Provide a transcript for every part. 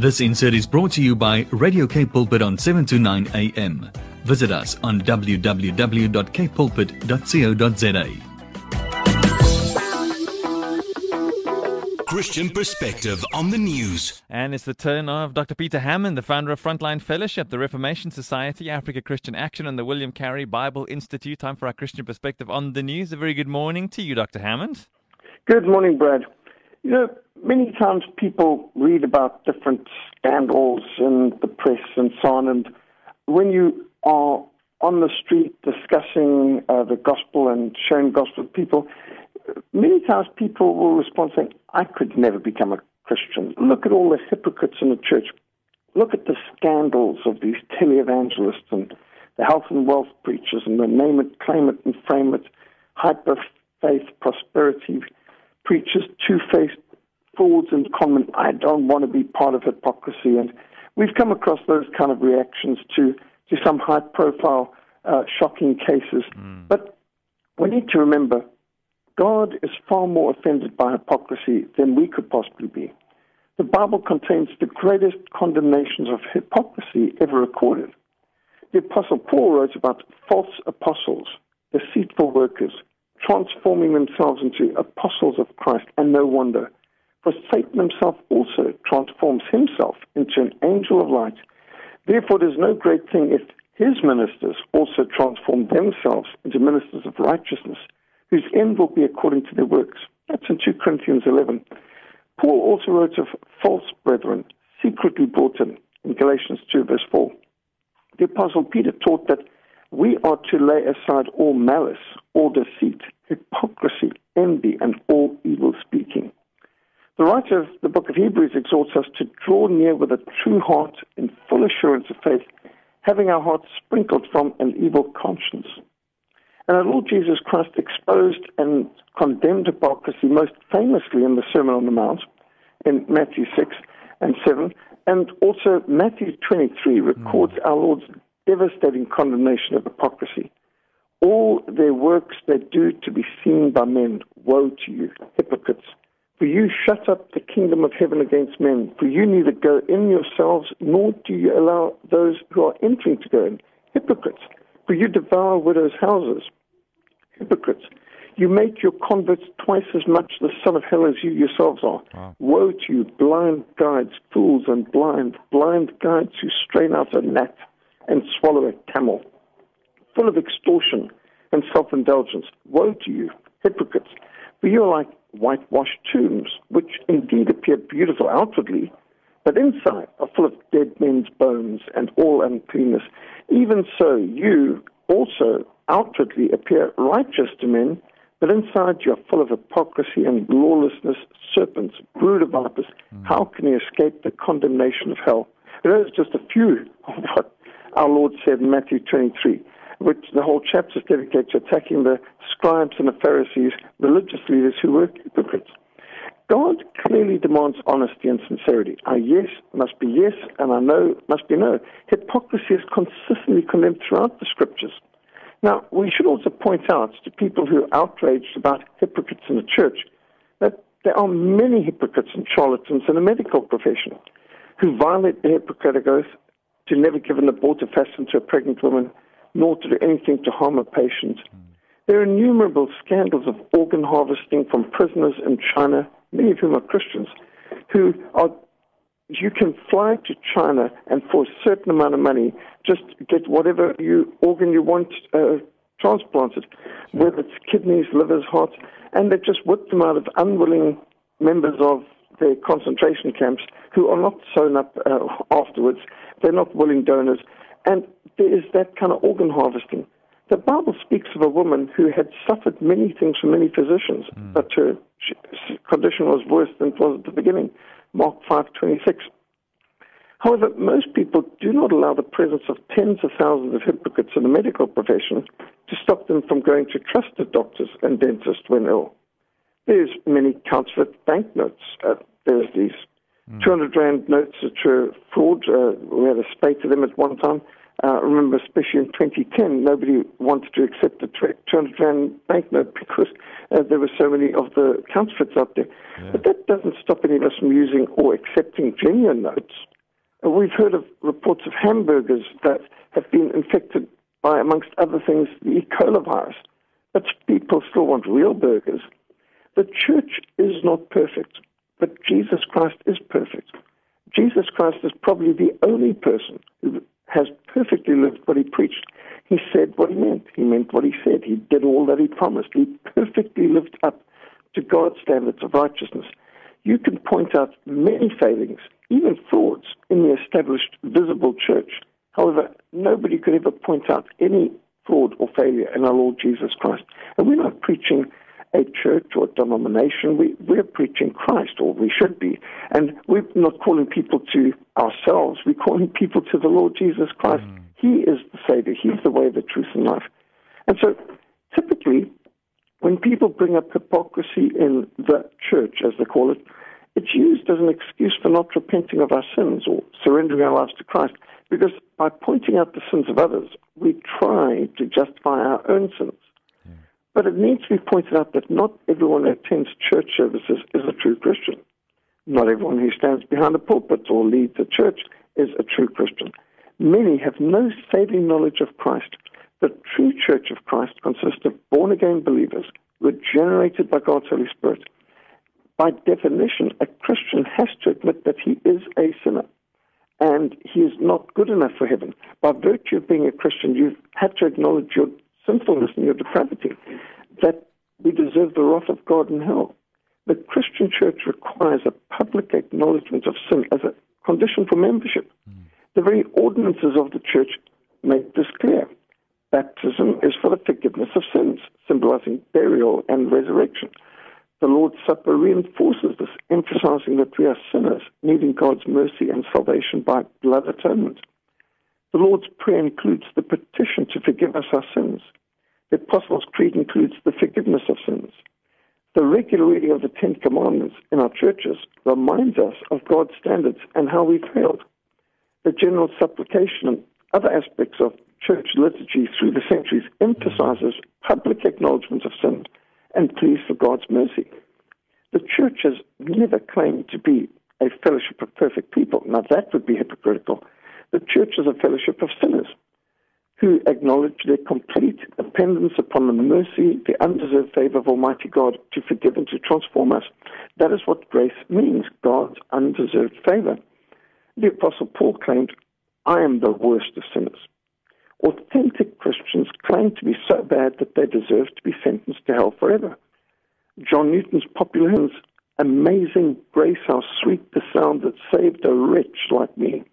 This insert is brought to you by Radio K Pulpit on 7 to 9 a.m. Visit us on www.kpulpit.co.za. Christian perspective on the news. And it's the turn of Dr. Peter Hammond, the founder of Frontline Fellowship, the Reformation Society, Africa Christian Action, and the William Carey Bible Institute. Time for our Christian perspective on the news. A very good morning to you, Dr. Hammond. Good morning, Brad. You know, many times people read about different scandals in the press and so on, and when you are on the street discussing uh, the gospel and sharing gospel with people, many times people will respond saying, I could never become a Christian. Look at all the hypocrites in the church. Look at the scandals of these televangelists and the health and wealth preachers and the name it, claim it, and frame it, hyper faith, prosperity preachers, two faced frauds and common. I don't want to be part of hypocrisy. And we've come across those kind of reactions to, to some high profile, uh, shocking cases. Mm. But we need to remember God is far more offended by hypocrisy than we could possibly be. The Bible contains the greatest condemnations of hypocrisy ever recorded. The Apostle Paul wrote about false apostles, deceitful workers, transforming themselves into apostles of Christ, and no wonder. For Satan himself also transforms himself into an angel of light. Therefore, it is no great thing if his ministers also transform themselves into ministers of righteousness, whose end will be according to their works. That's in 2 Corinthians 11. Paul also wrote of false brethren, secretly brought in, in Galatians 2, verse 4. The Apostle Peter taught that we are to lay aside all malice, all deceit, hypocrisy, envy, and all evil speaking. The writer of the book of Hebrews exhorts us to draw near with a true heart in full assurance of faith, having our hearts sprinkled from an evil conscience. And our Lord Jesus Christ exposed and condemned hypocrisy most famously in the Sermon on the Mount in Matthew 6 and 7. And also Matthew 23 records mm. our Lord's devastating condemnation of hypocrisy. All their works they do to be seen by men. Woe to you, hypocrites! For you shut up the kingdom of heaven against men. For you neither go in yourselves, nor do you allow those who are entering to go in. Hypocrites! For you devour widows' houses. Hypocrites! You make your converts twice as much the son of hell as you yourselves are. Wow. Woe to you, blind guides, fools and blind, blind guides who strain out a gnat and swallow a camel, full of extortion and self indulgence. Woe to you, hypocrites! For you are like whitewashed tombs, which indeed appear beautiful outwardly, but inside are full of dead men's bones and all uncleanness. Even so, you also outwardly appear righteous to men, but inside you are full of hypocrisy and lawlessness, serpents, brood of vipers. Mm. How can you escape the condemnation of hell? Those are just a few of what our Lord said in Matthew 23, which the whole chapter is dedicated to attacking the scribes and the Pharisees, religious leaders who were hypocrites. God clearly demands honesty and sincerity. Our yes must be yes, and our no must be no. Hypocrisy is consistently condemned throughout the scriptures. Now, we should also point out to people who are outraged about hypocrites in the church that there are many hypocrites and charlatans in the medical profession who violate the Hippocratic Oath to never give an abortifacient to a pregnant woman, nor to do anything to harm a patient. There are innumerable scandals of organ harvesting from prisoners in China, many of whom are Christians, who are you can fly to China and for a certain amount of money just get whatever you organ you want uh, transplanted, whether it's kidneys, livers, hearts, and they just whip them out of unwilling members of their concentration camps who are not sewn up uh, afterwards. They're not willing donors. And there is that kind of organ harvesting. The Bible speaks of a woman who had suffered many things from many physicians, mm. but her condition was worse than it was at the beginning. Mark 5:26. However, most people do not allow the presence of tens of thousands of hypocrites in the medical profession to stop them from going to trusted doctors and dentists when ill. There's many counterfeit banknotes. Uh, there's these mm. 200 rand notes which were fraud. Uh, we had a spate of them at one time. Uh, remember, especially in 2010, nobody wanted to accept the 200 rand banknote because uh, there were so many of the counterfeits out there. Yeah. But that doesn't stop any of us from using or accepting genuine notes. Uh, we've heard of reports of hamburgers that have been infected by, amongst other things, the E. coli virus. But people still want real burgers. The church is not perfect, but Jesus Christ is perfect. Jesus Christ is probably the only person who has perfectly lived what he preached. He said what he meant. He meant what he said. He did all that he promised. He perfectly lived up to God's standards of righteousness. You can point out many failings, even frauds, in the established visible church. However, nobody could ever point out any fraud or failure in our Lord Jesus Christ. And we're not preaching a church or a denomination. We, we're preaching Christ, or we should be. And we're not calling people to ourselves. We're calling people to the Lord Jesus Christ. Mm. He is the Savior. He's the way, the truth, and life. And so when people bring up hypocrisy in the church, as they call it, it's used as an excuse for not repenting of our sins or surrendering our lives to Christ. Because by pointing out the sins of others, we try to justify our own sins. But it needs to be pointed out that not everyone who attends church services is a true Christian. Not everyone who stands behind a pulpit or leads a church is a true Christian. Many have no saving knowledge of Christ. The true church of Christ consists of born again believers regenerated by God's Holy Spirit. By definition, a Christian has to admit that he is a sinner and he is not good enough for heaven. By virtue of being a Christian, you have to acknowledge your sinfulness and your depravity, that we deserve the wrath of God in hell. The Christian church requires a public acknowledgement of sin as a condition for membership. Mm. The very ordinances of the church make this clear. Baptism is for the forgiveness of sins, symbolizing burial and resurrection. The Lord's Supper reinforces this, emphasizing that we are sinners, needing God's mercy and salvation by blood atonement. The Lord's Prayer includes the petition to forgive us our sins. The Apostles' Creed includes the forgiveness of sins. The regular reading of the Ten Commandments in our churches reminds us of God's standards and how we failed. The general supplication and other aspects of church liturgy through the centuries emphasizes public acknowledgement of sin and pleas for God's mercy. The church has never claimed to be a fellowship of perfect people. Now, that would be hypocritical. The church is a fellowship of sinners who acknowledge their complete dependence upon the mercy, the undeserved favor of Almighty God to forgive and to transform us. That is what grace means God's undeserved favor. The Apostle Paul claimed, I am the worst of sinners. Authentic Christians claim to be so bad that they deserve to be sentenced to hell forever. John Newton's popular hymns, Amazing Grace, how sweet the sound that saved a wretch like me.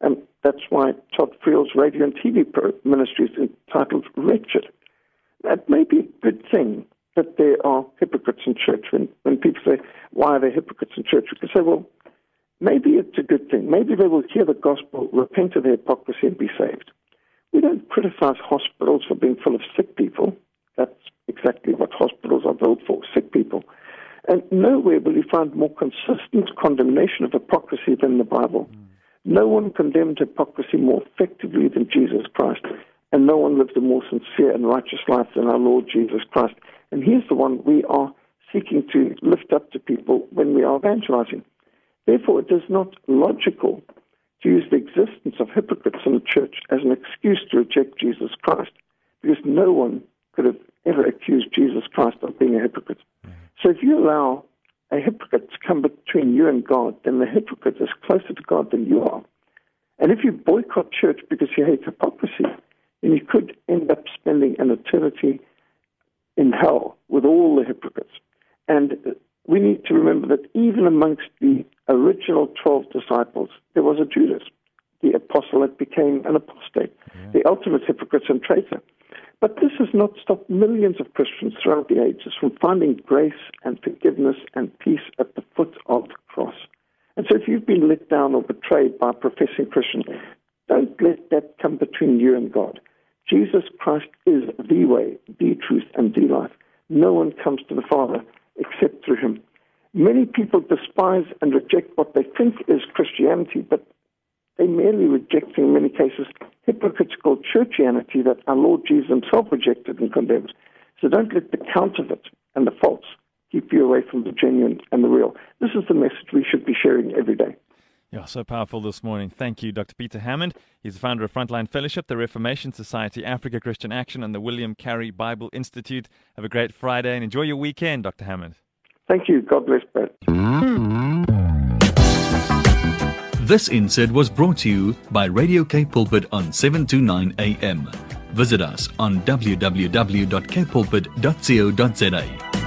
And that's why Todd Friel's radio and TV ministry is entitled Wretched. That may be a good thing that there are hypocrites in church. When, when people say, why are there hypocrites in church? We can say, well, maybe it's a good thing. Maybe they will hear the gospel, repent of their hypocrisy, and be saved. We don't criticize hospitals for being full of sick people. That's exactly what hospitals are built for, sick people. And nowhere will you find more consistent condemnation of hypocrisy than the Bible. No one condemned hypocrisy more effectively than Jesus Christ, and no one lived a more sincere and righteous life than our Lord Jesus Christ. And he's the one we are seeking to lift up to people when we are evangelizing. Therefore, it is not logical to use the existence of hypocrites in the church as an excuse to reject Jesus Christ, because no one could have ever accused Jesus Christ of being a hypocrite. Mm-hmm. So if you allow a hypocrite to come between you and God, then the hypocrite is closer to God than you are. And if you boycott church because you hate hypocrisy, then you could end up spending an eternity in hell with all the hypocrites. And we need to remember that even amongst the original 12 disciples, there was a Judas, the apostle that became an apostate, yeah. the ultimate hypocrite and traitor. But this has not stopped millions of Christians throughout the ages from finding grace and forgiveness and peace at the foot of the cross. And so if you've been let down or betrayed by a professing Christian, don't let that come between you and God. Jesus Christ is the way, the truth, and the life. No one comes to the Father except through him. Many people despise and reject what they think is Christianity, but They're merely rejecting, in many cases, hypocritical churchianity that our Lord Jesus himself rejected and condemns. So don't let the counterfeit and the false keep you away from the genuine and the real. This is the message we should be sharing every day. Yeah, so powerful this morning. Thank you, Dr. Peter Hammond. He's the founder of Frontline Fellowship, the Reformation Society, Africa Christian Action, and the William Carey Bible Institute. Have a great Friday and enjoy your weekend, Dr. Hammond. Thank you. God bless, Brad. This insert was brought to you by Radio K Pulpit on 729 AM. Visit us on www.kpulpit.co.za.